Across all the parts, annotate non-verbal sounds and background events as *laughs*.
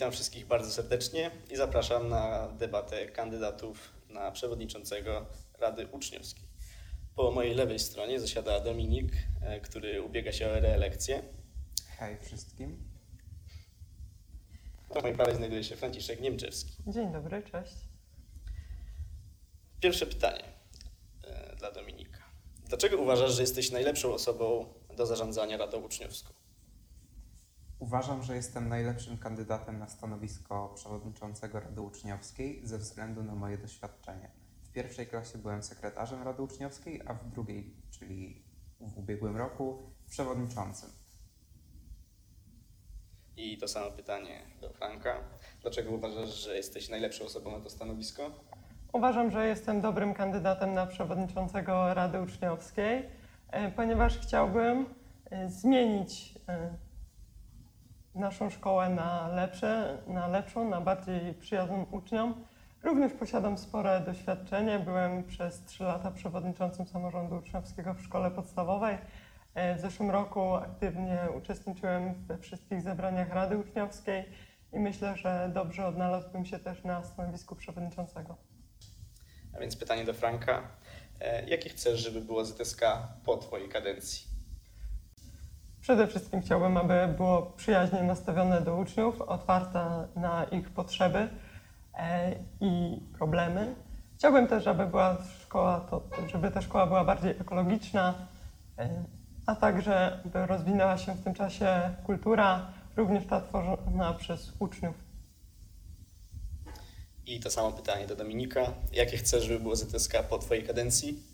Witam wszystkich bardzo serdecznie i zapraszam na debatę kandydatów na przewodniczącego Rady Uczniowskiej. Po mojej lewej stronie zasiada Dominik, e, który ubiega się o reelekcję. Hej wszystkim. Po mojej prawej znajduje się Franciszek Niemczewski. Dzień dobry, cześć. Pierwsze pytanie e, dla Dominika. Dlaczego uważasz, że jesteś najlepszą osobą do zarządzania Radą Uczniowską? Uważam, że jestem najlepszym kandydatem na stanowisko przewodniczącego Rady Uczniowskiej ze względu na moje doświadczenie. W pierwszej klasie byłem sekretarzem Rady Uczniowskiej, a w drugiej, czyli w ubiegłym roku, przewodniczącym. I to samo pytanie do Franka. Dlaczego uważasz, że jesteś najlepszą osobą na to stanowisko? Uważam, że jestem dobrym kandydatem na przewodniczącego Rady Uczniowskiej, e, ponieważ chciałbym e, zmienić e, naszą szkołę na, lepsze, na lepszą, na bardziej przyjazną uczniom. Również posiadam spore doświadczenie. Byłem przez trzy lata przewodniczącym samorządu uczniowskiego w szkole podstawowej. E, W zeszłym roku aktywnie uczestniczyłem we wszystkich zebraniach Rady Uczniowskiej i myślę, że dobrze odnalazłbym się też na stanowisku przewodniczącego. A więc pytanie do Franka. E, Jakie chcesz, żeby było ZSK po Twojej kadencji? Przede wszystkim chciałbym, aby było przyjaźnie nastawione do uczniów, otwarte na ich potrzeby e, i problemy. Chciałbym też, aby była szkoła, to, żeby ta szkoła była bardziej ekologiczna, e, a także by rozwinęła się w tym czasie kultura, również ta tworzona przez uczniów. I to samo pytanie do Dominika. Jakie chcesz, żeby było ZSK po Twojej kadencji?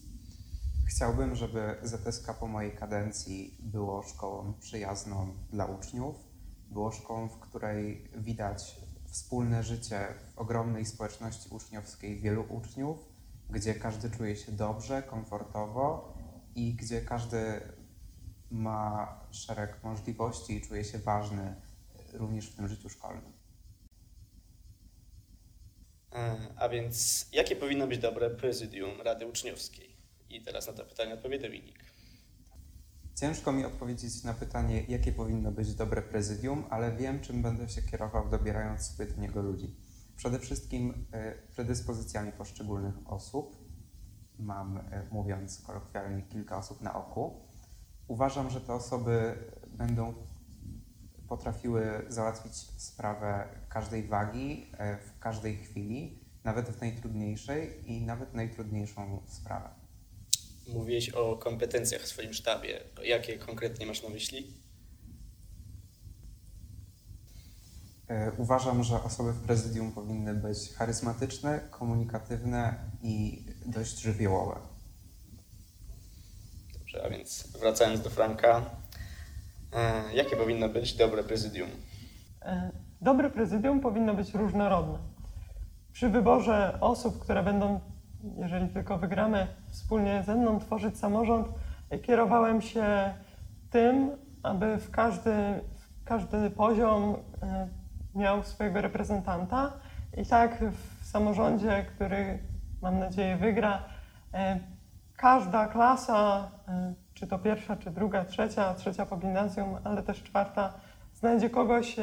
Chciałbym, żeby ZSK po mojej kadencji było szkołą przyjazną dla uczniów, było szkołą, w której widać wspólne życie w ogromnej społeczności uczniowskiej wielu uczniów, gdzie każdy czuje się dobrze, komfortowo i gdzie każdy ma szereg możliwości i czuje się ważny również w tym życiu szkolnym. E, A więc jakie powinno być dobre prezydium Rady Uczniowskiej? I teraz na to pytanie odpowie Dominik. Ciężko mi odpowiedzieć na pytanie, jakie powinno być dobre prezydium, ale wiem, czym będę się kierował, dobierając sobie do niego ludzi. Przede wszystkim e, predyspozycjami poszczególnych osób. Mam, e, mówiąc kolokwialnie, kilka osób na oku. Uważam, że te osoby będą potrafiły załatwić sprawę każdej wagi e, w każdej chwili, nawet w najtrudniejszej i nawet najtrudniejszą sprawę. Mówiłeś o kompetencjach w swoim sztabie. Jakie konkretnie masz na myśli? E, Uważam, że osoby w prezydium powinny być charyzmatyczne, komunikatywne i dość żywiołowe. Dobrze, a więc wracając do Franka. E, Jakie powinno być dobre prezydium? E, Dobre prezydium powinno być różnorodne. Przy wyborze osób, które będą, jeżeli tylko wygramy, wspólnie ze mną tworzyć samorząd, e, kierowałem się tym, aby w każdy, w każdy poziom e, miał swojego reprezentanta. I tak w samorządzie, który mam nadzieję wygra, e, każda klasa, czy to pierwsza, czy druga, trzecia, trzecia po gimnazjum, ale też czwarta, znajdzie kogoś,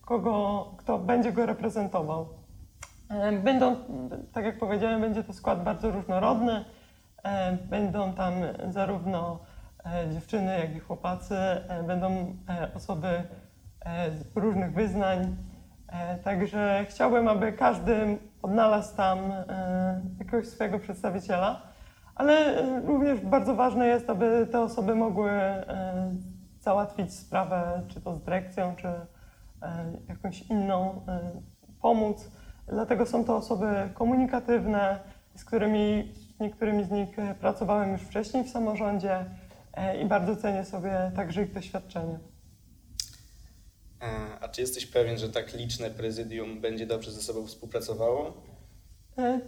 kogo, kto będzie go reprezentował. Będą, tak jak powiedziałem, będzie to skład bardzo różnorodny. Będą tam zarówno e, dziewczyny, jak i chłopacy, e, będą e, osoby z różnych wyznań. Także chciałbym, aby każdy odnalazł tam jakiegoś swojego przedstawiciela, ale również bardzo ważne jest, aby te osoby mogły załatwić sprawę, czy to z dyrekcją, czy jakąś inną, pomóc. Dlatego są to osoby komunikatywne, z którymi, niektórymi z nich e, pracowałem już wcześniej w samorządzie e, i bardzo cenię sobie także ich doświadczenie. E, A czy jesteś pewien, że tak liczne prezydium będzie dobrze ze sobą współpracowało?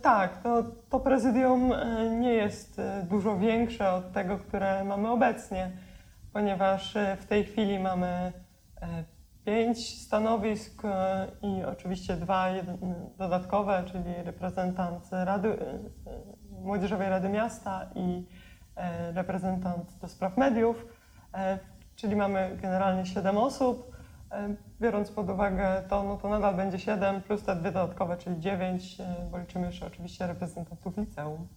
Tak, to, to prezydium nie jest dużo większe od tego, które mamy obecnie, ponieważ w tej chwili mamy pięć stanowisk e, i oczywiście dwa dodatkowe, czyli reprezentant Rady, e, Młodzieżowej Rady Miasta i e, reprezentant do spraw mediów, czyli mamy generalnie siedem osób. Biorąc pod uwagę to, no to nadal będzie 7 plus te dwie dodatkowe, czyli 9, e, bo liczymy jeszcze oczywiście reprezentantów liceum.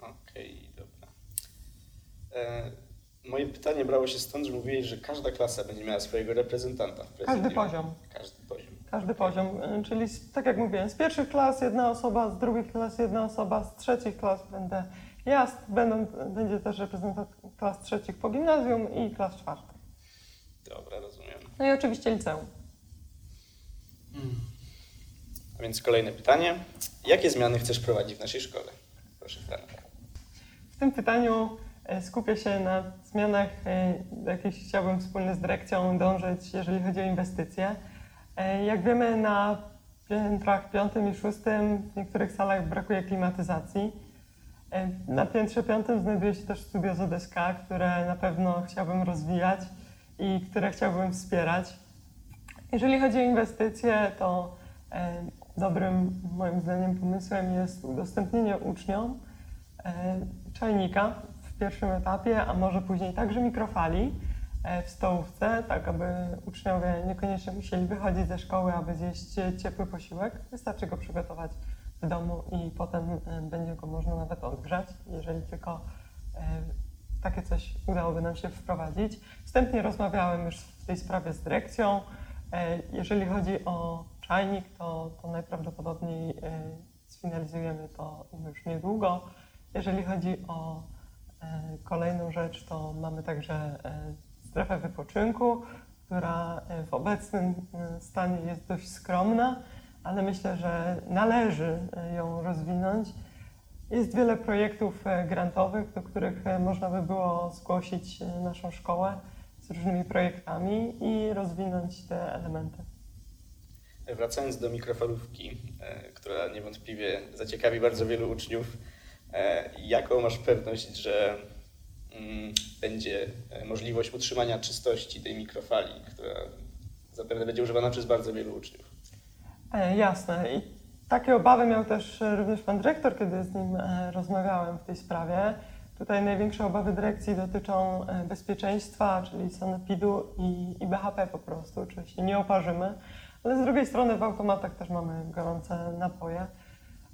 Okej, dobra. E, moje pytanie brało się stąd, że mówiłeś, że każda klasa będzie miała swojego reprezentanta w. Każdy poziom. Każdy poziom. Każdy poziom, y, czyli tak jak mówiłem, z pierwszych klas jedna osoba, z drugich klas jedna osoba, z trzecich klas będę ja, będą, będzie też reprezentant klas trzecich po gimnazjum i klas czwartych. Dobra, rozumiem. No i oczywiście liceum. A więc kolejne pytanie. Jakie zmiany chcesz prowadzić w naszej szkole? Proszę, Franek. W tym pytaniu e, skupię się na zmianach, e, do jakich chciałbym wspólnie z dyrekcją dążyć, jeżeli chodzi o inwestycje. E, Jak wiemy, na piętrach piątym i szóstym w niektórych salach brakuje klimatyzacji. E, Na piętrze piątym znajduje się też studio ZSK, które na pewno chciałbym rozwijać i które chciałbym wspierać. Jeżeli chodzi o inwestycje, to e, dobrym moim zdaniem pomysłem jest udostępnienie uczniom e, czajnika w pierwszym etapie, a może później także mikrofali e, w stołówce, tak aby uczniowie niekoniecznie musieli wychodzić ze szkoły, aby zjeść ciepły posiłek. Wystarczy go przygotować w domu i potem e, będzie go można nawet odgrzać, jeżeli tylko e, takie coś udałoby nam się wprowadzić. Wstępnie rozmawiałem już w tej sprawie z dyrekcją. Jeżeli chodzi o czajnik, to, to najprawdopodobniej sfinalizujemy to już niedługo. Jeżeli chodzi o kolejną rzecz, to mamy także e, strefę wypoczynku, która e, w obecnym e, stanie jest dość skromna, ale myślę, że należy e, ją rozwinąć. Jest wiele projektów e, grantowych, do których e, można by było zgłosić e, naszą szkołę z różnymi projektami i rozwinąć te elementy. Wracając do mikrofalówki, e, która niewątpliwie zaciekawi bardzo wielu uczniów, e, jaką masz pewność, że mm, będzie e, możliwość utrzymania czystości tej mikrofali, która zapewne będzie używana przez bardzo wielu uczniów? E, jasne. I takie obawy miał też e, również pan dyrektor, kiedy z nim e, rozmawiałem w tej sprawie. Tutaj największe obawy dyrekcji dotyczą e, bezpieczeństwa, czyli sanepidu i, i BHP po prostu, czy się nie oparzymy. Ale z drugiej strony w automatach też mamy gorące napoje.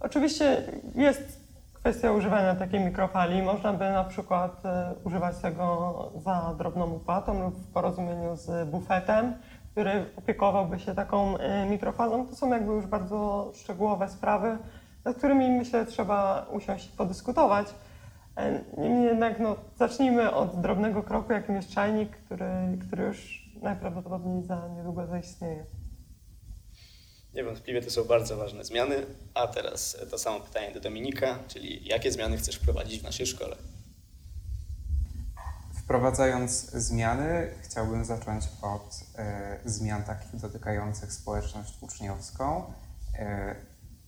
Oczywiście jest kwestia używania takiej mikrofali. Można by na przykład e, używać tego za drobną opłatą lub w porozumieniu z bufetem, który opiekowałby się taką e, mikrofalą. To są jakby już bardzo szczegółowe sprawy, nad którymi myślę trzeba usiąść i podyskutować. E, Niemniej jednak no, zacznijmy od drobnego kroku, jakim jest czajnik, który, który już najprawdopodobniej za niedługo zaistnieje. Niewątpliwie to są bardzo ważne zmiany. A teraz to samo pytanie do Dominika, czyli jakie zmiany chcesz wprowadzić w naszej szkole? Wprowadzając zmiany, chciałbym zacząć od e, zmian takich dotykających społeczność uczniowską e,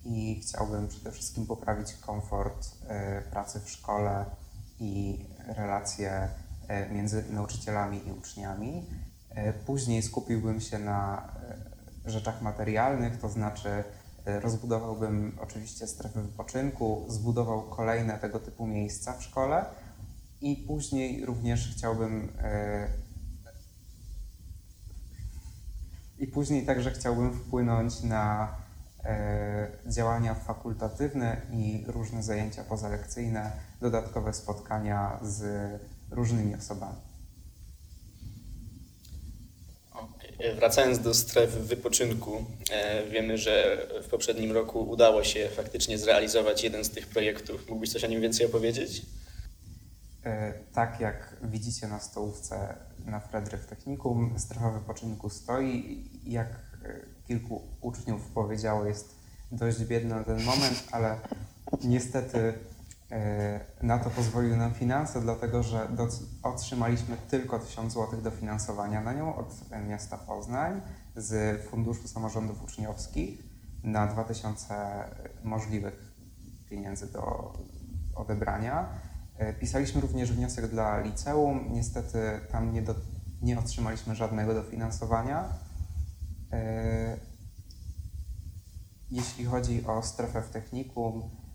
i chciałbym przede wszystkim poprawić komfort e, pracy w szkole i relacje e, między nauczycielami i uczniami. E, później skupiłbym się na e, rzeczach materialnych, to znaczy e, rozbudowałbym oczywiście strefy wypoczynku, zbudował kolejne tego typu miejsca w szkole. I później również chciałbym. e, I później także chciałbym wpłynąć na e, działania fakultatywne i różne zajęcia pozalekcyjne, dodatkowe spotkania z różnymi osobami. Okej. Wracając do stref wypoczynku, e, wiemy, że w poprzednim roku udało się faktycznie zrealizować jeden z tych projektów. Mógłbyś coś o nim więcej opowiedzieć? E, Tak jak widzicie na stołówce na Fredryk Technikum, strefa wypoczynku stoi. Jak e, kilku uczniów powiedziało, jest dość biedna na ten moment, ale niestety e, na to pozwoliły nam finanse, dlatego że otrzymaliśmy tylko 1000 zł dofinansowania na nią od e, miasta Poznań z Funduszu Samorządów Uczniowskich na 2000 możliwych pieniędzy do odebrania. E, Pisaliśmy również wniosek dla liceum. Niestety tam nie, do, nie otrzymaliśmy żadnego dofinansowania. E, Jeśli chodzi o strefę w technikum, e,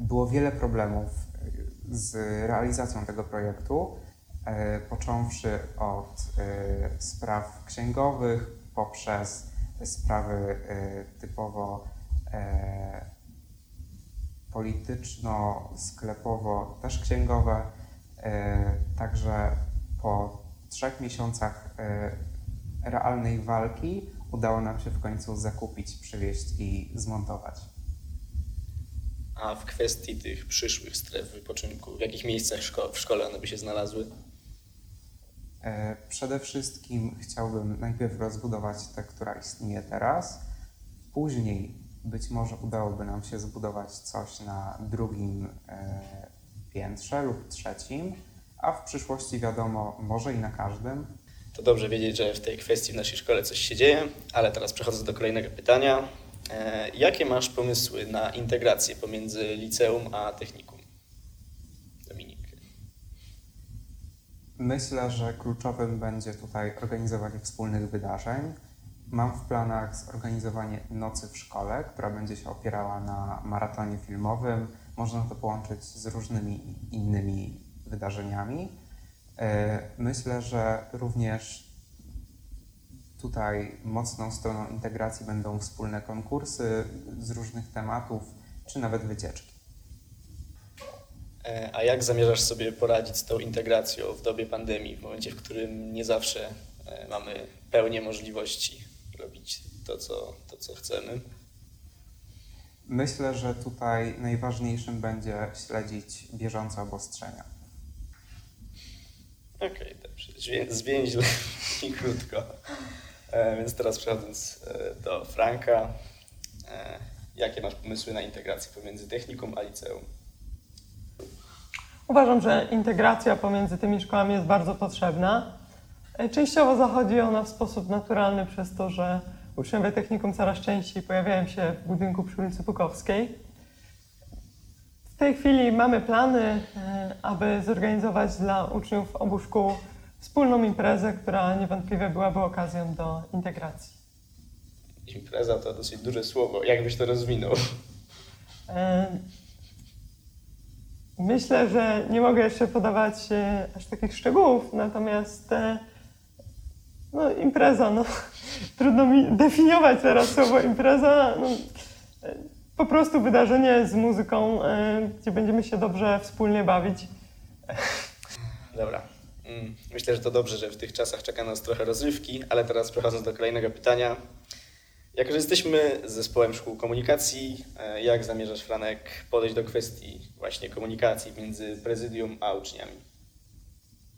było wiele problemów z realizacją tego projektu, e, począwszy od e, spraw księgowych poprzez sprawy e, typowo polityczno-sklepowo, też księgowe. Także po trzech miesiącach realnej walki udało nam się w końcu zakupić, przywieźć i zmontować. A w kwestii tych przyszłych stref wypoczynku, w jakich miejscach szko w szkole one by się znalazły? E, przede wszystkim chciałbym najpierw rozbudować tę, która istnieje teraz. Później być może udałoby nam się zbudować coś na drugim e, piętrze lub trzecim, a w przyszłości wiadomo, może i na każdym. To dobrze wiedzieć, że w tej kwestii w naszej szkole coś się dzieje, ale teraz przechodzę do kolejnego pytania. E, jakie masz pomysły na integrację pomiędzy liceum a technikum? Dominik. Myślę, że kluczowym będzie tutaj organizowanie wspólnych wydarzeń. Mam w planach zorganizowanie nocy w szkole, która będzie się opierała na maratonie filmowym. Można to połączyć z różnymi innymi wydarzeniami. E, myślę, że również Tutaj mocną stroną integracji będą wspólne konkursy z różnych tematów, czy nawet wycieczki. E, a jak zamierzasz sobie poradzić z tą integracją w dobie pandemii, w momencie, w którym nie zawsze e, mamy pełnię możliwości robić to, co, to, co chcemy? Myślę, że tutaj najważniejszym będzie śledzić bieżące obostrzenia. Okej, okay, dobrze. Zwięźle *laughs* i krótko. E, więc teraz przechodząc e, do Franka, e, jakie masz pomysły na integrację pomiędzy techniką a liceum? Uważam, że integracja pomiędzy tymi szkołami jest bardzo potrzebna. Częściowo zachodzi ona w sposób naturalny przez to, że uczniowie technikum coraz częściej pojawiają się w budynku przy ulicy Pukowskiej. W tej chwili mamy plany, aby zorganizować dla uczniów obu szkół wspólną imprezę, która niewątpliwie byłaby okazją do integracji. Impreza to dosyć duże słowo. Jak byś to rozwinął? Myślę, że nie mogę jeszcze podawać e, aż takich szczegółów, natomiast e, no, impreza, no, *laughs* trudno mi definiować teraz słowo impreza. No, e, po prostu wydarzenie z muzyką, gdzie będziemy się dobrze wspólnie bawić. Dobra. Mm, myślę, że to dobrze, że w tych czasach czeka nas trochę rozrywki, ale teraz przechodząc do kolejnego pytania. Jako, że jesteśmy zespołem szkół komunikacji, e, jak zamierzasz, Franek, podejść do kwestii właśnie komunikacji między prezydium a uczniami?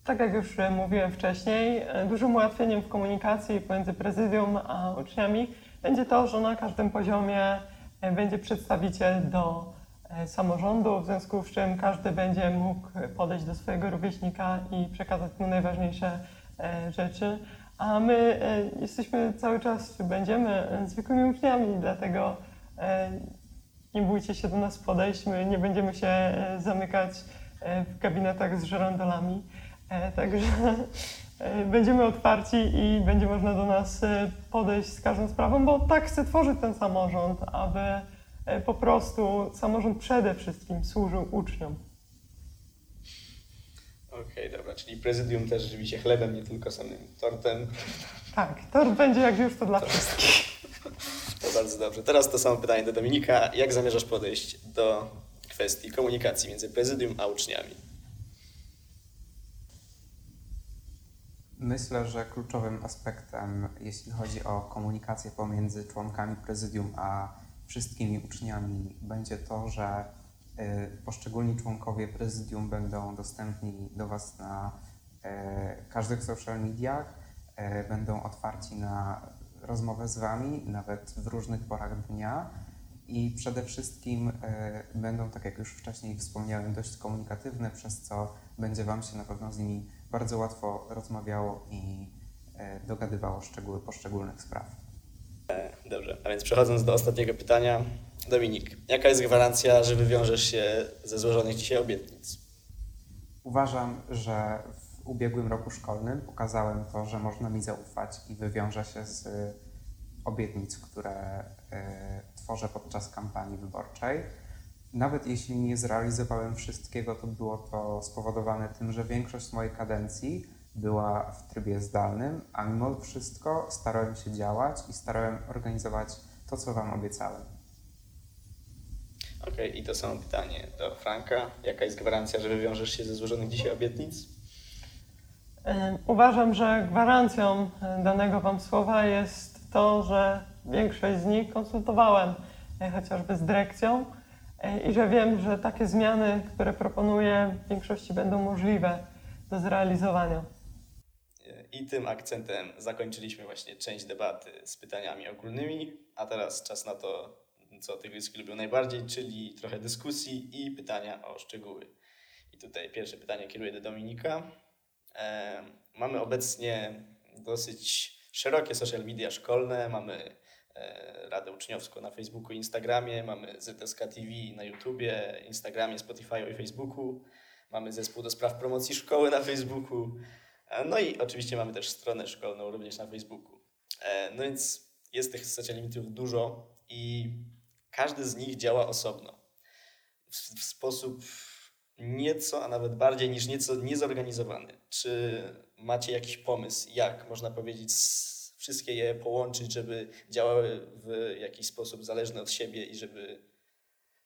Tak jak już mówiłem wcześniej, e, dużym ułatwieniem w komunikacji pomiędzy prezydium a uczniami będzie to, że na każdym poziomie e, będzie przedstawiciel do E, samorządu, w związku z czym każdy będzie mógł podejść do swojego rówieśnika i przekazać mu najważniejsze e, rzeczy. A my e, jesteśmy cały czas, będziemy zwykłymi uczniami, dlatego nie bójcie się do nas podejść, my nie będziemy się zamykać w gabinetach z żerandolami. Także będziemy otwarci i będzie można do nas podejść z każdą sprawą, bo tak chcę tworzyć ten samorząd, aby E, po prostu samorząd przede wszystkim służył uczniom. Okej, okay, dobra, czyli prezydium też żywi się chlebem, nie tylko samym tortem. Tak, tort będzie jak już to dla to, wszystkich. To bardzo dobrze. Teraz to samo pytanie do Dominika. Jak zamierzasz podejść do kwestii komunikacji między prezydium a uczniami? Myślę, że kluczowym aspektem, jeśli chodzi o komunikację pomiędzy członkami prezydium a wszystkimi uczniami będzie to, że y, poszczególni członkowie prezydium będą dostępni do Was na y, każdych social mediach, y, będą otwarci na rozmowę z Wami, nawet w różnych porach dnia i przede wszystkim będą, tak jak już wcześniej wspomniałem, dość komunikatywne, przez co będzie Wam się na pewno z nimi bardzo łatwo rozmawiało i dogadywało szczegóły poszczególnych spraw. Dobrze, a więc przechodząc do ostatniego pytania. Dominik, jaka jest gwarancja, że wywiążesz się ze złożonych dzisiaj obietnic? Uważam, że w ubiegłym roku szkolnym pokazałem to, że można mi zaufać i wywiążę się z obietnic, które y, tworzę podczas kampanii wyborczej. nawet jeśli nie zrealizowałem wszystkiego, to było to spowodowane tym, że większość mojej kadencji była w trybie zdalnym, a mimo wszystko starałem się działać i starałem organizować to, co Wam obiecałem. Okej, okay, i to samo pytanie do Franka. Jaka jest gwarancja, że wywiążesz się ze złożonych dzisiaj obietnic? Uważam, że gwarancją danego Wam słowa jest to, że większość z nich konsultowałem e, chociażby z dyrekcją e, i że wiem, że takie zmiany, które proponuję, w większości będą możliwe do zrealizowania. I tym akcentem zakończyliśmy właśnie część debaty z pytaniami ogólnymi, a teraz czas na to, co tygryski lubią najbardziej, czyli trochę dyskusji i pytania o szczegóły. I tutaj pierwsze pytanie kieruję do Dominika. E, mamy obecnie dosyć szerokie social media szkolne, mamy e, Radę Uczniowską na Facebooku i Instagramie, mamy ZSK TV na YouTubie, Instagramie, Spotify i Facebooku, mamy zespół do spraw promocji szkoły na Facebooku, no i oczywiście mamy też stronę szkolną również na Facebooku. E, no więc jest tych social dużo i każdy z nich działa osobno. W, w sposób nieco, a nawet bardziej niż nieco niezorganizowany. Czy macie jakiś pomysł, jak można powiedzieć, wszystkie je połączyć, żeby działały w jakiś sposób zależny od siebie i żeby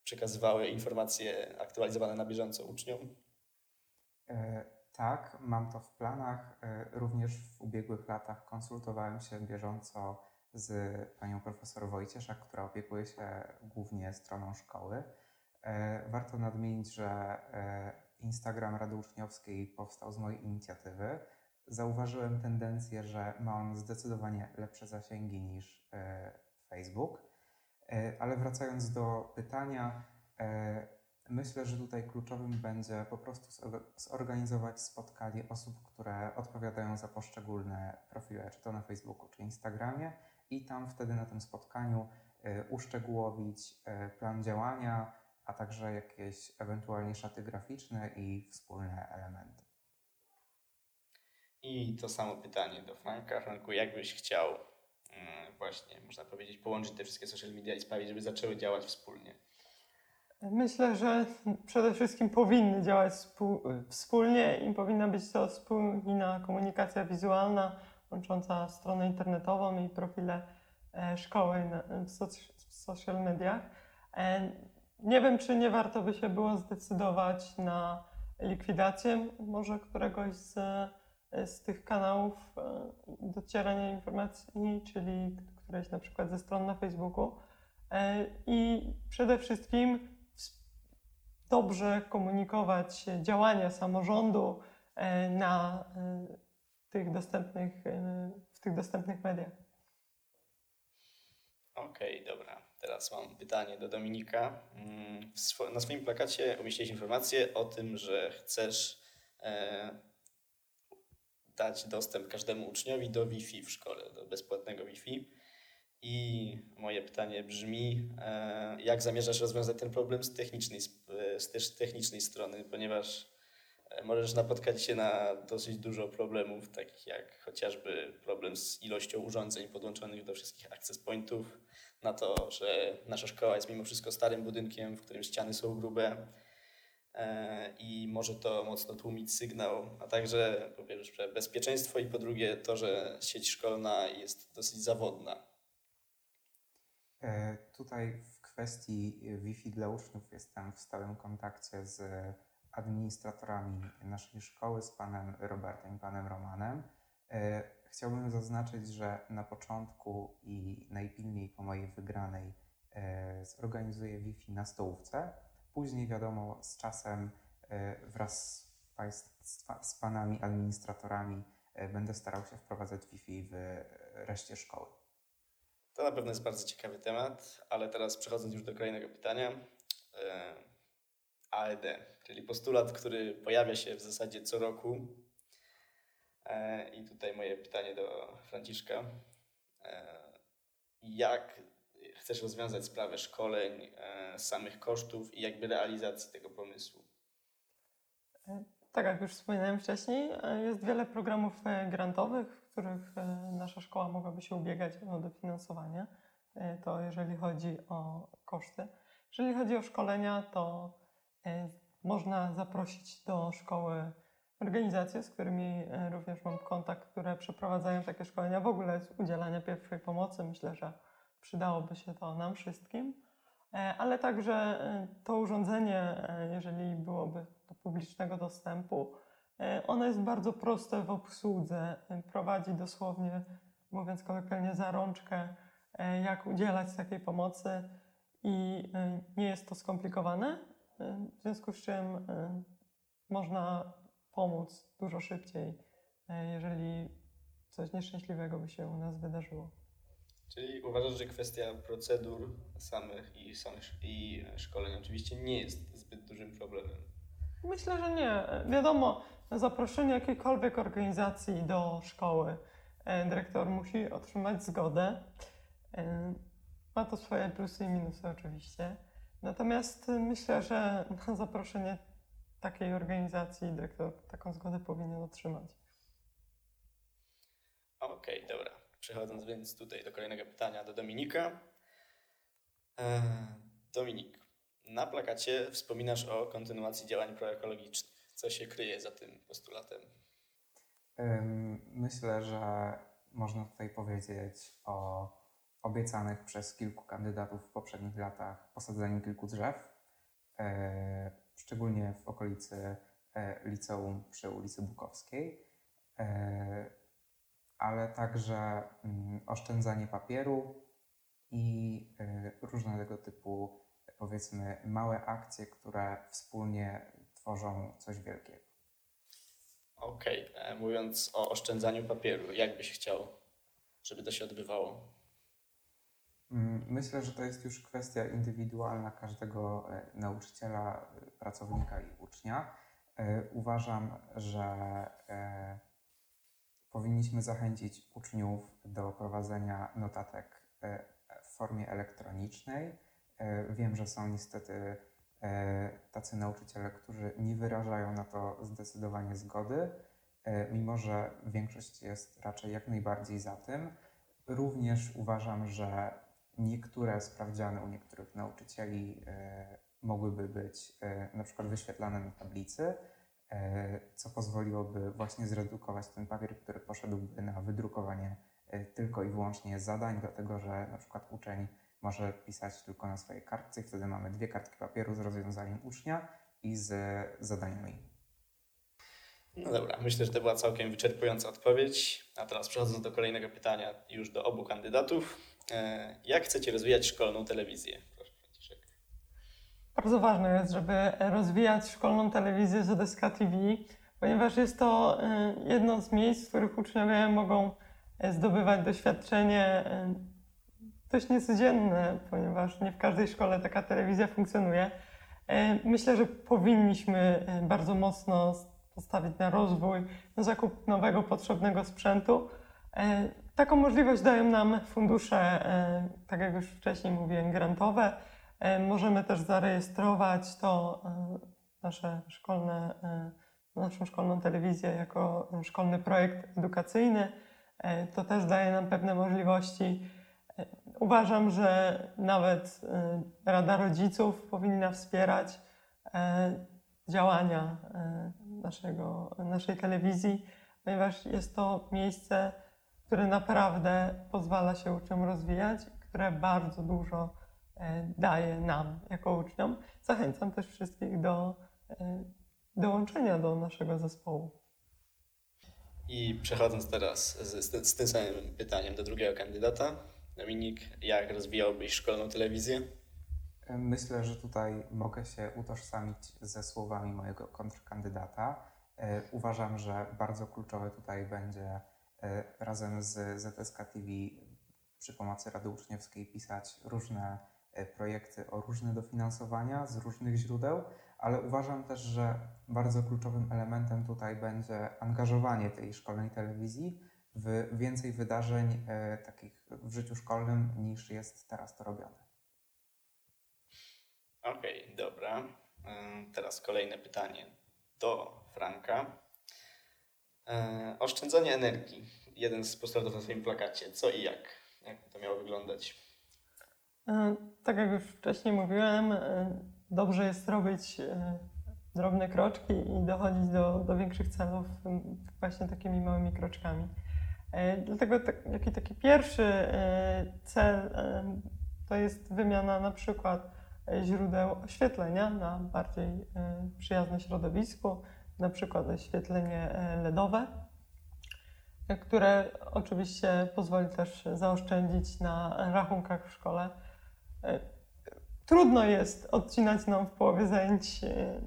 przekazywały informacje aktualizowane na bieżąco uczniom? Tak, mam to w planach. E, również w ubiegłych latach konsultowałem się bieżąco z panią profesor Wojcieszak, która opiekuje się głównie stroną szkoły. E, warto nadmienić, że e, Instagram Rady Uczniowskiej powstał z mojej inicjatywy. Zauważyłem tendencję, że ma on zdecydowanie lepsze zasięgi niż Facebook. Ale wracając do pytania, myślę, że tutaj kluczowym będzie po prostu zorganizować spotkanie osób, które odpowiadają za poszczególne profile, czy to na Facebooku, czy Instagramie, i tam wtedy na tym spotkaniu uszczegółowić plan działania, a także jakieś ewentualnie szaty graficzne i wspólne elementy. I to samo pytanie do Franka. Franku, jakbyś chciał mm, właśnie, można powiedzieć, połączyć te wszystkie social media i sprawić, żeby zaczęły działać wspólnie? Myślę, że przede wszystkim powinny działać wspólnie i powinna być to spójna komunikacja wizualna łącząca stronę internetową i profile e, szkoły w social mediach. E, nie wiem, czy nie warto by się było zdecydować na likwidację może któregoś z, z tych kanałów e, docierania informacji, czyli któreś na przykład ze stron na Facebooku. E, I przede wszystkim dobrze komunikować działania samorządu e, na tych dostępnych, w tych dostępnych mediach. Okej, okay, dobra. Teraz mam pytanie do Dominika. Mm, na swoim plakacie umieściłeś informację o tym, że chcesz e, dać dostęp każdemu uczniowi do Wi-Fi w szkole, do bezpłatnego Wi-Fi. I moje pytanie brzmi, e, jak zamierzasz rozwiązać ten problem z technicznej, z też technicznej strony, ponieważ e, możesz napotkać się na dosyć dużo problemów, takich jak chociażby problem z ilością urządzeń podłączonych do wszystkich access pointów, na to, że nasza szkoła jest mimo wszystko starym budynkiem, w którym ściany są grube e, i może to mocno tłumić sygnał, a także po pierwsze bezpieczeństwo i po drugie to, że sieć szkolna jest dosyć zawodna. E, tutaj w kwestii Wi-Fi dla uczniów jestem w stałym kontakcie z administratorami naszej szkoły, z panem Robertem i panem Romanem. E, Chciałbym zaznaczyć, że na początku i najpilniej po mojej wygranej e, zorganizuję Wi-Fi na stołówce. Później, wiadomo, z czasem e, wraz z, panami administratorami e, będę starał się wprowadzać Wi-Fi w reszcie szkoły. To na pewno jest bardzo ciekawy temat, ale teraz przechodząc już do kolejnego pytania. AED, czyli postulat, który pojawia się w zasadzie co roku E, I tutaj moje pytanie do Franciszka. E, jak chcesz rozwiązać sprawę szkoleń, e, samych kosztów i jakby realizacji tego pomysłu? Tak jak już wspominałem wcześniej, jest wiele programów grantowych, których nasza szkoła mogłaby się ubiegać o dofinansowanie. To jeżeli chodzi o koszty. Jeżeli chodzi o szkolenia, to e, można zaprosić do szkoły organizacje, z którymi e, również mam kontakt, które przeprowadzają takie szkolenia w ogóle z udzielania pierwszej pomocy. Myślę, że przydałoby się to nam wszystkim. E, ale także to urządzenie, jeżeli byłoby do publicznego dostępu, ono jest bardzo proste w obsłudze. Prowadzi dosłownie, mówiąc kolokwialnie, za rączkę, jak udzielać takiej pomocy i nie jest to skomplikowane. W związku z czym można pomóc dużo szybciej, jeżeli coś nieszczęśliwego by się u nas wydarzyło. Czyli uważasz, że kwestia procedur samych i, samych i szkoleń oczywiście nie jest zbyt dużym problemem? Myślę, że nie. Wiadomo, zaproszenie jakiejkolwiek organizacji do szkoły y, dyrektor musi otrzymać zgodę. Ma to swoje plusy i minusy oczywiście. Natomiast myślę, że na zaproszenie takiej organizacji dyrektor taką zgodę powinien otrzymać. Okej, okay, dobra. Przechodząc więc tutaj do kolejnego pytania do Dominika. Eee, Dominik, na plakacie wspominasz o kontynuacji działań proekologicznych. Co się kryje za tym postulatem? Myślę, że można tutaj powiedzieć o obiecanych przez kilku kandydatów w poprzednich latach posadzeniu kilku drzew, e, szczególnie w okolicy e, liceum przy ulicy Bukowskiej, e, ale także mm, oszczędzanie papieru i różne tego typu, powiedzmy, małe akcje, które wspólnie tworzą coś wielkiego. Okej, okay. mówiąc o oszczędzaniu papieru, jak byś chciał, żeby to się odbywało? Mm, myślę, że to jest już kwestia indywidualna każdego e, nauczyciela, e, pracownika i ucznia. E, uważam, że powinniśmy zachęcić uczniów do prowadzenia notatek w formie elektronicznej. Wiem, że są niestety tacy nauczyciele, którzy nie wyrażają na to zdecydowanie zgody, mimo że większość jest raczej jak najbardziej za tym. Również uważam, że Niektóre sprawdziany u niektórych nauczycieli e, mogłyby być e, na przykład wyświetlane na tablicy, e, co pozwoliłoby właśnie zredukować ten papier, który poszedłby na wydrukowanie tylko i wyłącznie zadań, dlatego że na przykład uczeń może pisać tylko na swojej kartce i wtedy mamy dwie kartki papieru z rozwiązaniem ucznia i z zadaniami. No dobra, myślę, że to była całkiem wyczerpująca odpowiedź. A teraz przechodząc do kolejnego pytania już do obu kandydatów. E, jak chcecie rozwijać szkolną telewizję? Proszę, Franciszek. Bardzo ważne jest, żeby rozwijać szkolną telewizję ZSK TV, ponieważ jest to e, jedno z miejsc, w których uczniowie mogą e, zdobywać doświadczenie dość niecodzienne, ponieważ nie w każdej szkole taka telewizja funkcjonuje. Myślę, że powinniśmy bardzo mocno postawić na rozwój, na zakup nowego, potrzebnego sprzętu. E, taką możliwość dają nam fundusze, e, tak jak już wcześniej mówiłem, grantowe. E, możemy też zarejestrować to nasze szkolne, naszą szkolną telewizję jako szkolny projekt edukacyjny. To też daje nam pewne możliwości. Uważam, że nawet Rada Rodziców powinna wspierać działania naszego, naszej telewizji, ponieważ jest to miejsce, które naprawdę pozwala się uczniom rozwijać, które bardzo dużo e, daje nam jako uczniom. Zachęcam też wszystkich do e, dołączenia do naszego zespołu. I przechodząc teraz z, z, tym samym pytaniem do drugiego kandydata, Dominik, jak rozwijałbyś szkolną telewizję? Myślę, że tutaj mogę się utożsamić ze słowami mojego kontrkandydata. E, uważam, że bardzo kluczowe tutaj będzie E, razem z ZSK TV przy pomocy Rady Uczniowskiej pisać różne e, projekty o różne dofinansowania z różnych źródeł, ale uważam też, że bardzo kluczowym elementem tutaj będzie angażowanie tej szkolnej telewizji więcej wydarzeń e, takich w życiu szkolnym niż jest teraz to robione. Okej, okay, dobra. Teraz kolejne pytanie do Franka. E, oszczędzanie energii. Jeden z postulatów na swoim plakacie. Co i jak? Jak to miało wyglądać? E, tak jak już wcześniej mówiłem, e, dobrze jest robić e, drobne kroczki i dochodzić do, do większych celów właśnie takimi małymi kroczkami. Dlatego tak, jaki taki pierwszy cel to jest wymiana na przykład źródeł oświetlenia na bardziej przyjazne środowisku, na przykład oświetlenie LEDowe, które oczywiście pozwoli też zaoszczędzić na rachunkach w szkole. E, trudno jest odcinać nam w połowie zajęć e,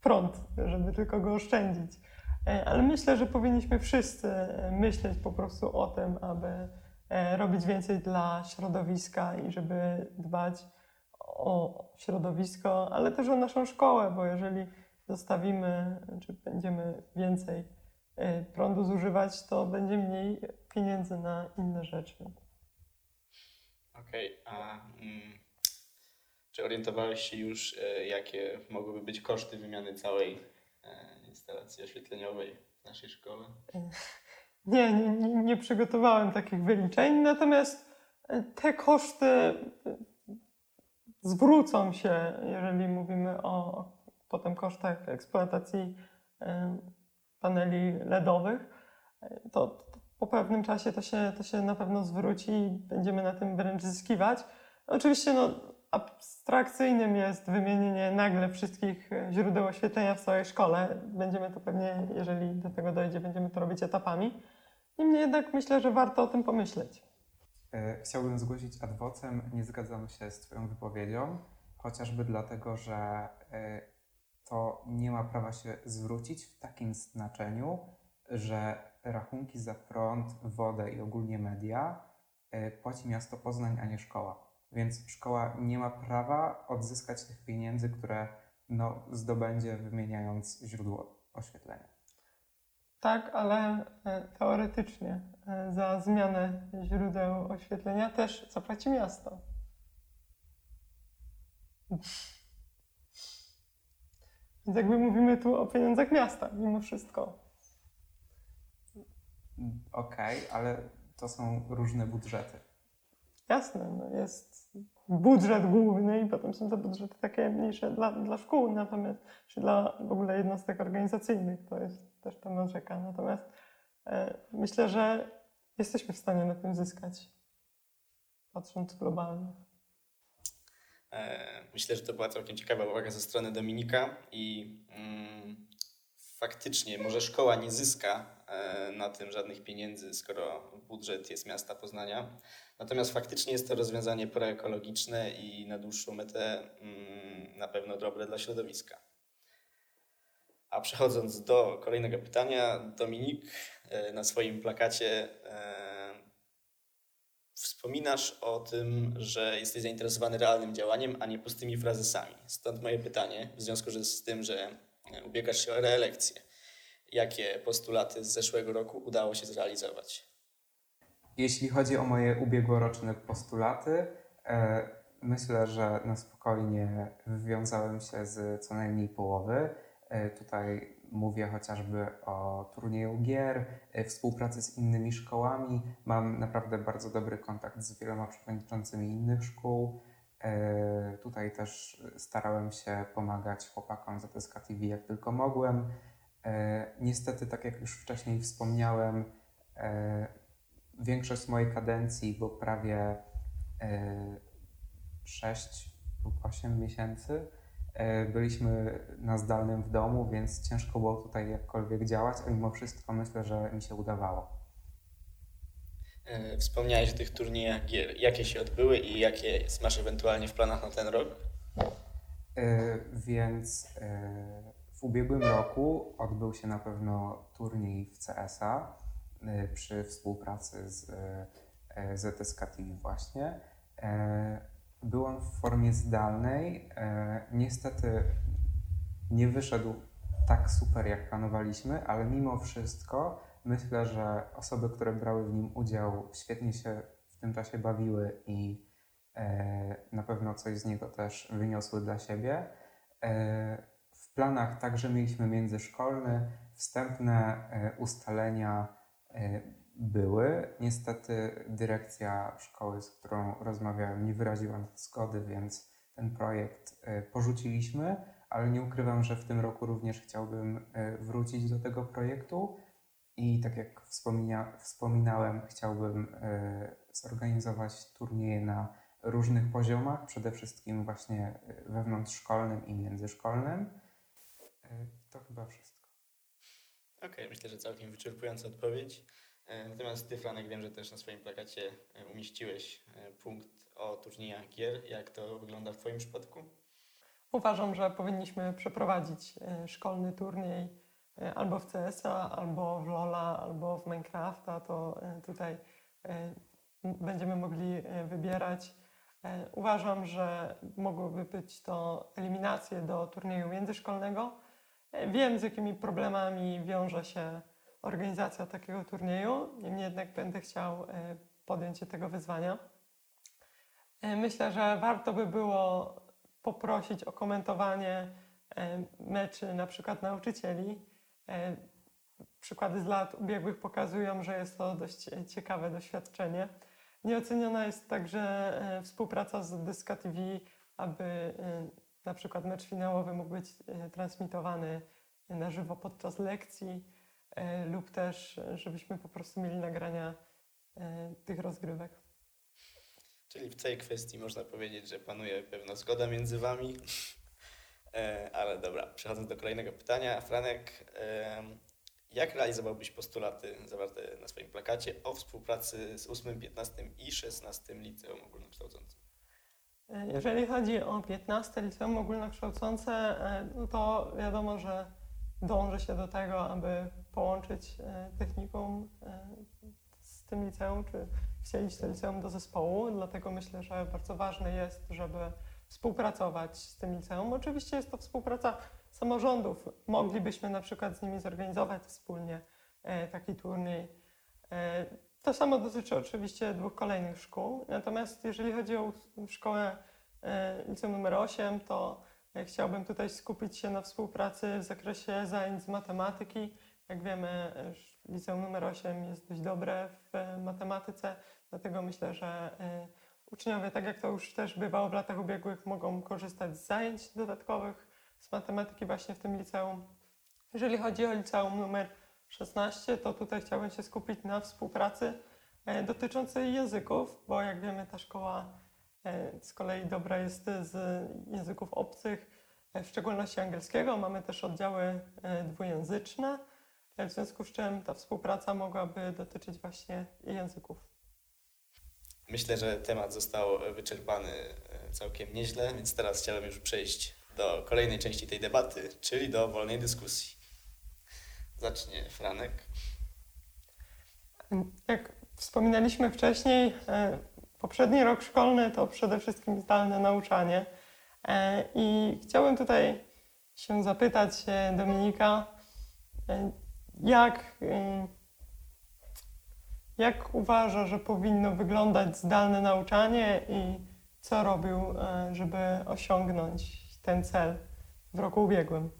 prąd, żeby tylko go oszczędzić. E, ale myślę, że powinniśmy wszyscy myśleć po prostu o tym, aby robić więcej dla środowiska i żeby dbać o środowisko, ale też o naszą szkołę, bo jeżeli zostawimy, czy będziemy więcej prądu zużywać, to będzie mniej pieniędzy na inne rzeczy. Okej, okay, a mm, czy orientowałeś się już, e, jakie mogłyby być koszty wymiany całej e, instalacji oświetleniowej naszej szkole? Nie, nie, nie, nie przygotowałem takich wyliczeń, natomiast e, te koszty zwrócą się, jeżeli mówimy o potem kosztach eksploatacji paneli LEDowych, to, to po pewnym czasie to się, to się na pewno zwróci i będziemy na tym wręcz zyskiwać. Oczywiście no, abstrakcyjnym jest wymienienie nagle wszystkich źródeł oświetlenia w całej szkole. Będziemy to pewnie, jeżeli do tego dojdzie, będziemy to robić etapami. Niemniej jednak myślę, że warto o tym pomyśleć. E, chciałbym zgłosić ad vocem, nie zgadzam się z Twoją wypowiedzią, chociażby dlatego, że e, to nie ma prawa się zwrócić w takim znaczeniu, że rachunki za prąd, wodę i ogólnie media e, płaci miasto Poznań, a nie szkoła. Więc szkoła nie ma prawa odzyskać tych pieniędzy, które no, zdobędzie wymieniając źródło oświetlenia. Tak, ale e, teoretycznie e, za zmianę źródeł oświetlenia też zapłaci miasto. Więc jakby mówimy tu o pieniądzach miasta, mimo wszystko. Okej, okay, ale to są różne budżety. Jasne, no jest budżet główny i potem są te budżety takie mniejsze dla, dla szkół, natomiast czy dla w ogóle jednostek organizacyjnych, to jest też temat rzeka. Natomiast e, myślę, że jesteśmy w stanie na tym zyskać, patrząc globalnie. E, myślę, że to była całkiem ciekawa uwaga ze strony Dominika i mm, faktycznie może szkoła nie zyska e, na tym żadnych pieniędzy, skoro budżet jest miasta Poznania. Natomiast faktycznie jest to rozwiązanie proekologiczne i na dłuższą metę mm, na pewno dobre dla środowiska. A przechodząc do kolejnego pytania, Dominik, e, na swoim plakacie e, wspominasz o tym, że jesteś zainteresowany realnym działaniem, a nie pustymi frazesami. Stąd moje pytanie, w związku z tym, że ubiegasz się o reelekcję. Jakie postulaty z zeszłego roku udało się zrealizować? Jeśli chodzi o moje ubiegłoroczne postulaty, e, myślę, że na spokojnie wywiązałem się z co najmniej połowy. E, tutaj mówię chociażby o turnieju gier, e, współpracy z innymi szkołami. Mam naprawdę bardzo dobry kontakt z wieloma przewodniczącymi innych szkół. Tutaj też starałem się pomagać chłopakom z ATSK TV jak tylko mogłem. Niestety, tak jak już wcześniej wspomniałem, większość mojej kadencji, bo prawie 6 e, lub 8 miesięcy e, byliśmy na zdalnym w domu, więc ciężko było tutaj jakkolwiek działać, a mimo wszystko myślę, że mi się udawało. E, wspomniałeś o tych turniejach gier. Jakie się odbyły i jakie masz ewentualnie w planach na ten rok? Więc w ubiegłym roku odbył się na pewno turniej w CSA E, przy współpracy z e, ZSK TV właśnie. E, byłem w formie zdalnej. Niestety nie wyszedł tak super, jak planowaliśmy, ale mimo wszystko myślę, że osoby, które brały w nim udział, świetnie się w tym czasie bawiły i na pewno coś z niego też wyniosły dla siebie. W planach także mieliśmy międzyszkolny, wstępne ustalenia E, były. Niestety dyrekcja szkoły, z którą rozmawiałem, nie wyraziła zgody, więc ten projekt e, porzuciliśmy, ale nie ukrywam, że w tym roku również chciałbym e, wrócić do tego projektu i tak jak wspomina, wspominałem, chciałbym e, zorganizować turnieje na różnych poziomach, przede wszystkim właśnie wewnątrzszkolnym i międzyszkolnym. To chyba wszystko. Okej, okay, myślę, że całkiem wyczerpująca odpowiedź. Natomiast Ty, Franek, wiem, że też na swoim plakacie umieściłeś punkt o turniejach gier. Jak to wygląda w Twoim przypadku? Uważam, że powinniśmy przeprowadzić e, szkolny turniej e, albo w CS-a, albo w LoL'a, albo w Minecrafta. To e, tutaj będziemy mogli wybierać. Uważam, że mogłyby być to eliminacje do turnieju międzyszkolnego. Wiem, z jakimi problemami wiąże się organizacja takiego turnieju, niemniej jednak będę chciał podjąć się tego wyzwania. Myślę, że warto by było poprosić o komentowanie e, meczy na przykład nauczycieli. E, przykłady z lat ubiegłych pokazują, że jest to dość ciekawe doświadczenie. Nieoceniona jest także e, współpraca z Dyska TV, aby na przykład mecz finałowy mógł być transmitowany na żywo podczas lekcji lub też, żebyśmy po prostu mieli nagrania tych rozgrywek. Czyli w tej kwestii można powiedzieć, że panuje pewna zgoda między Wami. E, ale dobra, przechodząc do kolejnego pytania. Franek, jak realizowałbyś postulaty zawarte na swoim plakacie o współpracy z 8, 15 i 16 liceum ogólnokształcącym? E, jeżeli chodzi o 15 liceum ogólnokształcące, e, no to wiadomo, że dąży się do tego, aby połączyć technikum z tym liceum, czy wcielić to liceum do zespołu, dlatego myślę, że bardzo ważne jest, żeby współpracować z tym liceum. Oczywiście jest to współpraca samorządów. Moglibyśmy na przykład z nimi zorganizować wspólnie e, taki turniej. E, to samo dotyczy oczywiście dwóch kolejnych szkół. Natomiast jeżeli chodzi o szkołę e, liceum numer 8, to chciałbym tutaj skupić się na współpracy w zakresie zajęć z matematyki. Jak wiemy, liceum numer 8 jest dość dobre w matematyce. Dlatego myślę, że uczniowie, tak jak to już też bywało w latach ubiegłych, mogą korzystać z zajęć dodatkowych z matematyki właśnie w tym liceum. Jeżeli chodzi o liceum numer 16, to tutaj chciałbym się skupić na współpracy e, dotyczącej języków, bo jak wiemy ta szkoła e, z kolei dobra jest z języków obcych, e, w szczególności angielskiego. Mamy też oddziały dwujęzyczne, w związku z czym ta współpraca mogłaby dotyczyć właśnie języków. Myślę, że temat został wyczerpany e, całkiem nieźle, więc teraz chciałem już przejść do kolejnej części tej debaty, czyli do wolnej dyskusji. Zacznie Franek. Jak wspominaliśmy wcześniej, e, poprzedni rok szkolny to przede wszystkim zdalne nauczanie. E, I chciałbym tutaj się zapytać Dominika, jak jak uważa, że powinno wyglądać zdalne nauczanie i co robił, e, żeby osiągnąć ten cel w roku ubiegłym?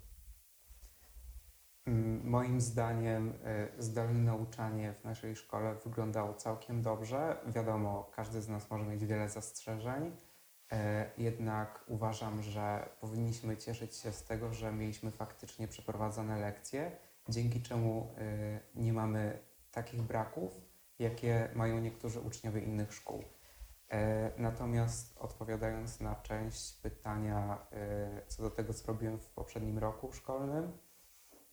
Mm, moim zdaniem e, zdalne nauczanie w naszej szkole wyglądało całkiem dobrze. Wiadomo, każdy z nas może mieć wiele zastrzeżeń, e, jednak uważam, że powinniśmy cieszyć się z tego, że mieliśmy faktycznie przeprowadzone lekcje, dzięki czemu nie mamy takich braków, jakie mają niektórzy uczniowie innych szkół. E, natomiast odpowiadając na część pytania e, co do tego, co robiłem w poprzednim roku szkolnym,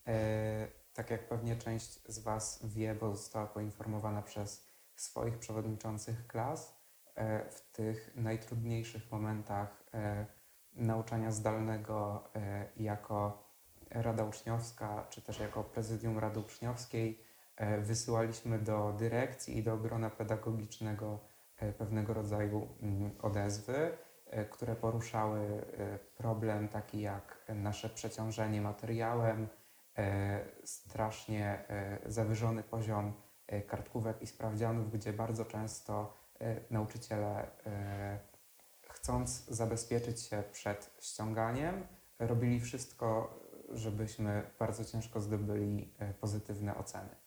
e, tak jak pewnie część z Was wie, bo została poinformowana przez swoich przewodniczących klas, w tych najtrudniejszych momentach nauczania zdalnego jako Rada Uczniowska, czy też jako Prezydium Rady Uczniowskiej, wysyłaliśmy do dyrekcji i do grona pedagogicznego e, pewnego rodzaju mm, odezwy, e, które poruszały problem taki jak nasze przeciążenie materiałem, strasznie zawyżony poziom kartkówek i sprawdzianów, gdzie bardzo często nauczyciele chcąc zabezpieczyć się przed ściąganiem, robili wszystko, żebyśmy bardzo ciężko zdobyli pozytywne oceny.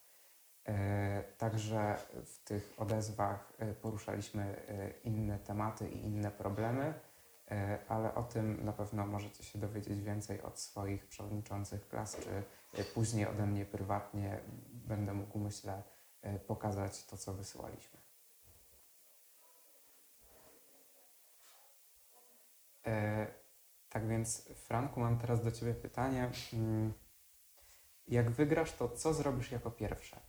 Także w tych odezwach poruszaliśmy inne tematy i inne problemy, ale o tym na pewno możecie się dowiedzieć więcej od swoich przewodniczących klas, czy później ode mnie prywatnie będę mógł, myślę, pokazać to, co wysyłaliśmy. Tak więc, Franku, mam teraz do Ciebie pytanie. Mm, jak wygrasz, to co zrobisz jako pierwsze?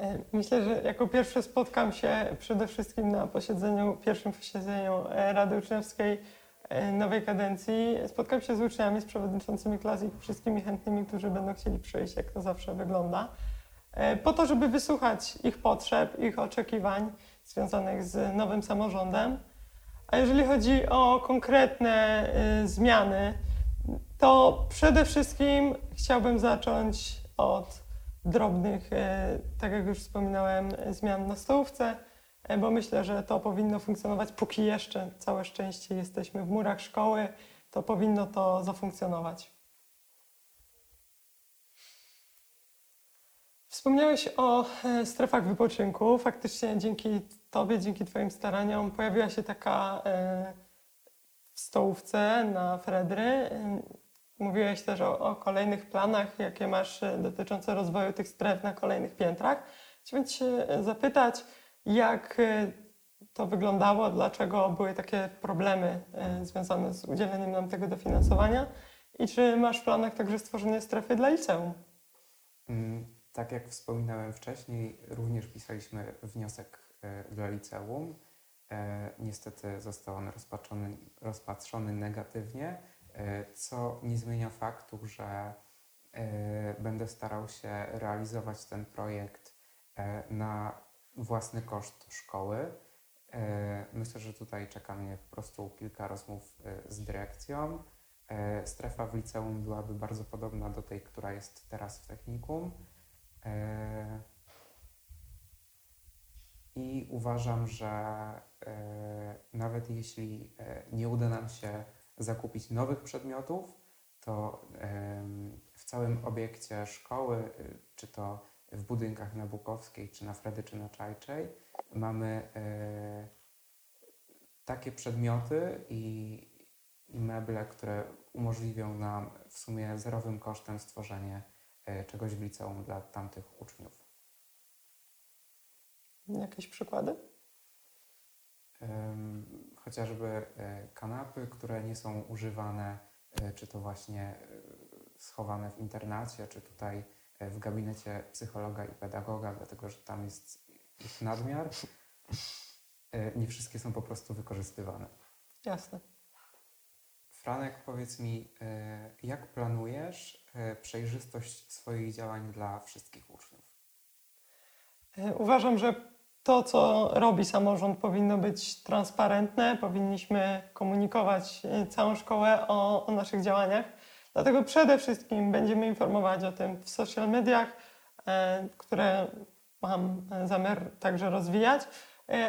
E, myślę, że jako pierwsze spotkam się przede wszystkim na posiedzeniu, pierwszym posiedzeniu e, Rady Uczniowskiej e, nowej kadencji. Spotkam się z uczniami, z przewodniczącymi klas i wszystkimi chętnymi, którzy będą chcieli przyjść, jak to zawsze wygląda, po to, żeby wysłuchać ich potrzeb, ich oczekiwań związanych z nowym samorządem a jeżeli chodzi o konkretne zmiany, to przede wszystkim chciałbym zacząć od drobnych, y, tak jak już wspominałem, zmian na stołówce, y, bo myślę, że to powinno funkcjonować, póki jeszcze całe szczęście jesteśmy w murach szkoły, to powinno to zafunkcjonować. Wspomniałeś o e, strefach wypoczynku. Faktycznie dzięki Tobie, dzięki Twoim staraniom pojawiła się taka e, w stołówce na Fredry. E, mówiłeś też o, o kolejnych planach, jakie masz dotyczące rozwoju tych stref na kolejnych piętrach. Chciałbym Cię zapytać, jak to wyglądało, dlaczego były takie problemy związane z udzieleniem nam tego dofinansowania i czy masz w planach także stworzenie strefy dla liceum? Mm. Tak jak wspominałem wcześniej, również pisaliśmy wniosek e, dla liceum. E, niestety został on rozpatrzony, rozpatrzony negatywnie, e, co nie zmienia faktu, że będę starał się realizować ten projekt na własny koszt szkoły. Myślę, że tutaj czeka mnie po prostu kilka rozmów z dyrekcją. Strefa w liceum byłaby bardzo podobna do tej, która jest teraz w technikum. E, I uważam, że e, nawet jeśli e, nie uda nam się zakupić nowych przedmiotów, to w całym obiekcie szkoły, czy to w budynkach na Bukowskiej, czy na Fredy, czy na Czajczej, mamy takie przedmioty i, i meble, które umożliwią nam w sumie zerowym kosztem stworzenie E, czegoś w liceum dla tamtych uczniów. Jakieś przykłady? Chociażby e, kanapy, które nie są używane, e, czy to właśnie schowane w internacie, czy tutaj w gabinecie psychologa i pedagoga, dlatego że tam jest ich nadmiar. Nie wszystkie są po prostu wykorzystywane. Jasne. Franek, powiedz mi, jak planujesz E, przejrzystość swoich działań dla wszystkich uczniów? E, uważam, że to, co robi samorząd, powinno być transparentne. Powinniśmy komunikować e, całą szkołę o, o naszych działaniach. Dlatego przede wszystkim będziemy informować o tym w social mediach, które mam zamiar także rozwijać,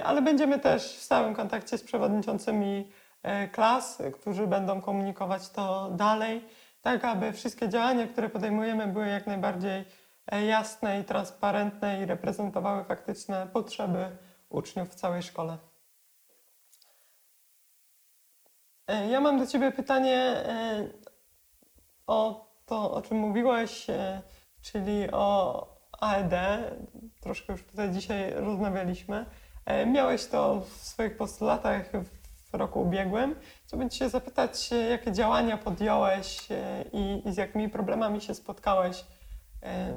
ale będziemy też w stałym kontakcie z przewodniczącymi klas, którzy będą komunikować to dalej tak aby wszystkie działania, które podejmujemy, były jak najbardziej e, jasne i transparentne i reprezentowały faktyczne potrzeby uczniów w całej szkole. E, ja mam do Ciebie pytanie e, o to, o czym mówiłeś, czyli o AED. Troszkę już tutaj dzisiaj rozmawialiśmy. Miałeś to w swoich postulatach w roku ubiegłym. Chciałbym Cię zapytać, jakie działania podjąłeś e, i, i z jakimi problemami się spotkałeś e,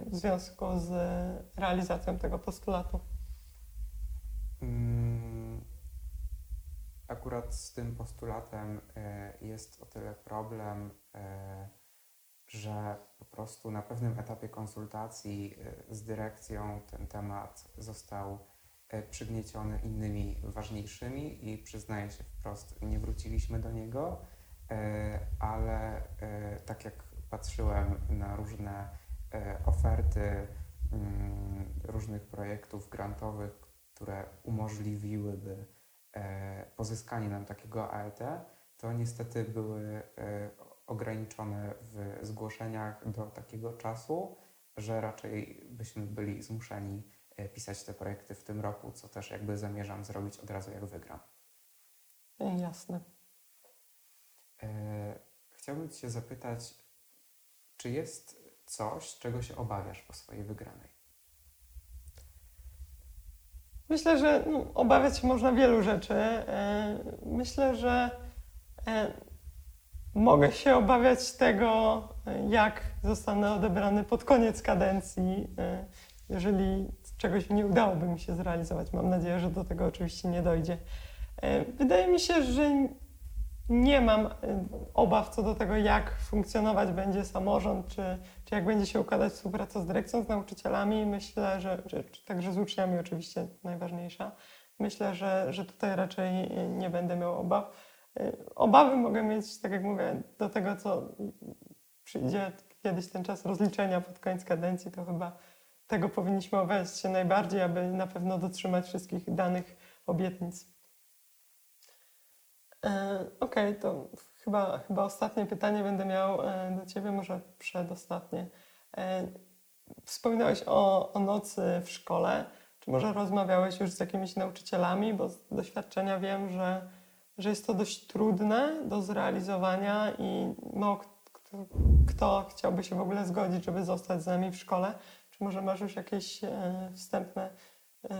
w związku z realizacją tego postulatu? Mm, akurat z tym postulatem e, jest o tyle problem, że po prostu na pewnym etapie konsultacji z dyrekcją ten temat został E, przygnieciony innymi ważniejszymi i przyznaję się wprost, nie wróciliśmy do niego, e, ale e, tak jak patrzyłem na różne oferty mm, różnych projektów grantowych, które umożliwiłyby pozyskanie nam takiego AET, to niestety były ograniczone w zgłoszeniach do takiego czasu, że raczej byśmy byli zmuszeni e, pisać te projekty w tym roku, co też jakby zamierzam zrobić od razu jak wygram. Jasne. E, chciałbym Cię zapytać, czy jest coś, czego się obawiasz po swojej wygranej? Myślę, że no, obawiać się można wielu rzeczy. E, myślę, że e, mogę się obawiać tego, e, jak zostanę odebrany pod koniec kadencji, jeżeli czegoś nie udałoby mi się zrealizować. Mam nadzieję, że do tego oczywiście nie dojdzie. Wydaje mi się, że nie mam obaw co do tego, jak funkcjonować będzie samorząd, czy, czy jak będzie się układać współpraca z dyrekcją, z nauczycielami. Myślę, że, że także z uczniami oczywiście najważniejsza. Myślę, że, że tutaj raczej nie będę miał obaw. Obawy mogę mieć, tak jak mówię, do tego, co przyjdzie kiedyś ten czas rozliczenia pod koniec kadencji, to chyba tego powinniśmy obawiać się najbardziej, aby na pewno dotrzymać wszystkich danych obietnic. E, okej, okay, to chyba, chyba ostatnie pytanie będę miał e, do Ciebie, może przedostatnie. E, wspominałeś o, o nocy w szkole. Czy może rozmawiałeś już z jakimiś nauczycielami? Bo z doświadczenia wiem, że, że jest to dość trudne do zrealizowania i mało kto, kto chciałby się w ogóle zgodzić, żeby zostać z nami w szkole. Czy może masz już jakieś wstępne,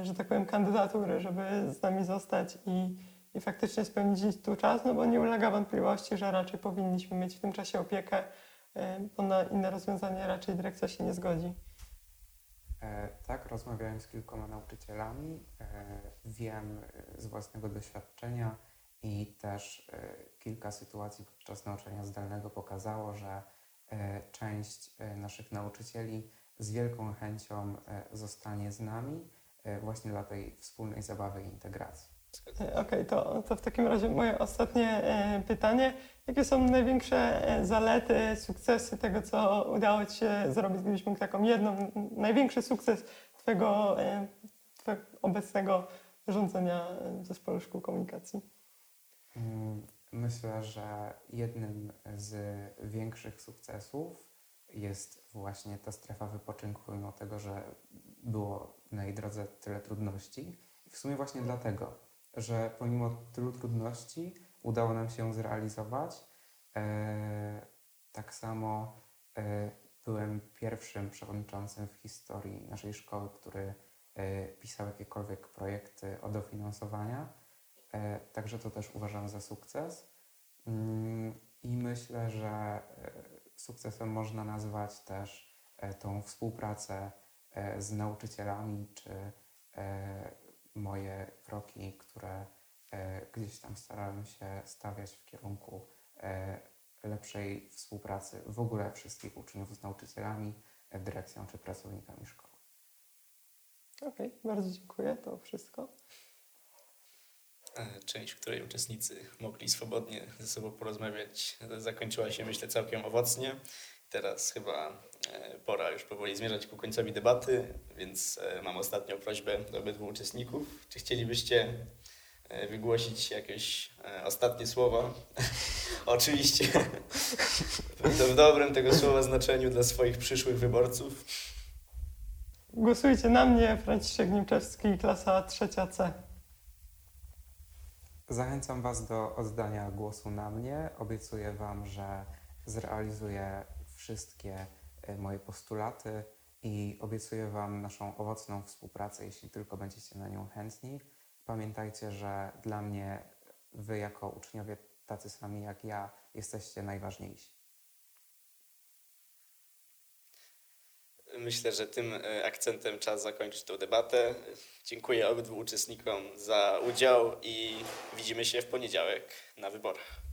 że tak powiem, kandydatury, żeby z nami zostać i i faktycznie spędzić tu czas, no bo nie ulega wątpliwości, że raczej powinniśmy mieć w tym czasie opiekę, y, bo na inne rozwiązanie raczej dyrekcja się nie zgodzi. E, tak, rozmawiałem z kilkoma nauczycielami. E, wiem e, z własnego doświadczenia i też e, kilka sytuacji podczas nauczania zdalnego pokazało, że e, część e, naszych nauczycieli z wielką chęcią zostanie z nami właśnie dla tej wspólnej zabawy i integracji. E, okej, okay, to, to w takim razie moje ostatnie e, pytanie. Jakie są największe e, zalety, sukcesy tego, co udało Ci się zrobić? Gdybyś mógł taką jedną, największy sukces Twojego, twojego obecnego rządzenia Zespołu Szkół Komunikacji? Mm, myślę, że jednym z większych sukcesów jest właśnie ta strefa wypoczynku, mimo tego, że było na jej drodze tyle trudności. I w sumie właśnie dlatego że pomimo tylu trudności udało nam się zrealizować. E, tak samo e, byłem pierwszym przewodniczącym w historii naszej szkoły, który e, pisał jakiekolwiek projekty o dofinansowania. Także to też uważam za sukces. Mm, I myślę, że sukcesem można nazwać też tą współpracę z nauczycielami czy moje kroki, które e, gdzieś tam starałem się stawiać w kierunku e, lepszej współpracy w ogóle wszystkich uczniów z nauczycielami, e, dyrekcją czy pracownikami szkoły. Okej, okay, bardzo dziękuję. To wszystko. Część, w której uczestnicy mogli swobodnie ze sobą porozmawiać, zakończyła się, myślę, całkiem owocnie. Teraz chyba pora już powoli zmierzać ku końcowi debaty, więc mam ostatnią prośbę do obydwu uczestników. Czy chcielibyście wygłosić jakieś ostatnie słowa? *laughs* Oczywiście *laughs* w dobrym tego słowa znaczeniu dla swoich przyszłych wyborców. Głosujcie na mnie, Franciszek Niemczewski, klasa trzecia C. Zachęcam Was do oddania głosu na mnie. Obiecuję Wam, że zrealizuję wszystkie e, moje postulaty i obiecuję Wam naszą owocną współpracę, jeśli tylko będziecie na nią chętni. Pamiętajcie, że dla mnie Wy, jako uczniowie tacy sami jak ja, jesteście najważniejsi. Myślę, że tym e, akcentem czas zakończyć tę debatę. Dziękuję obydwu uczestnikom za udział i widzimy się w poniedziałek na wyborach.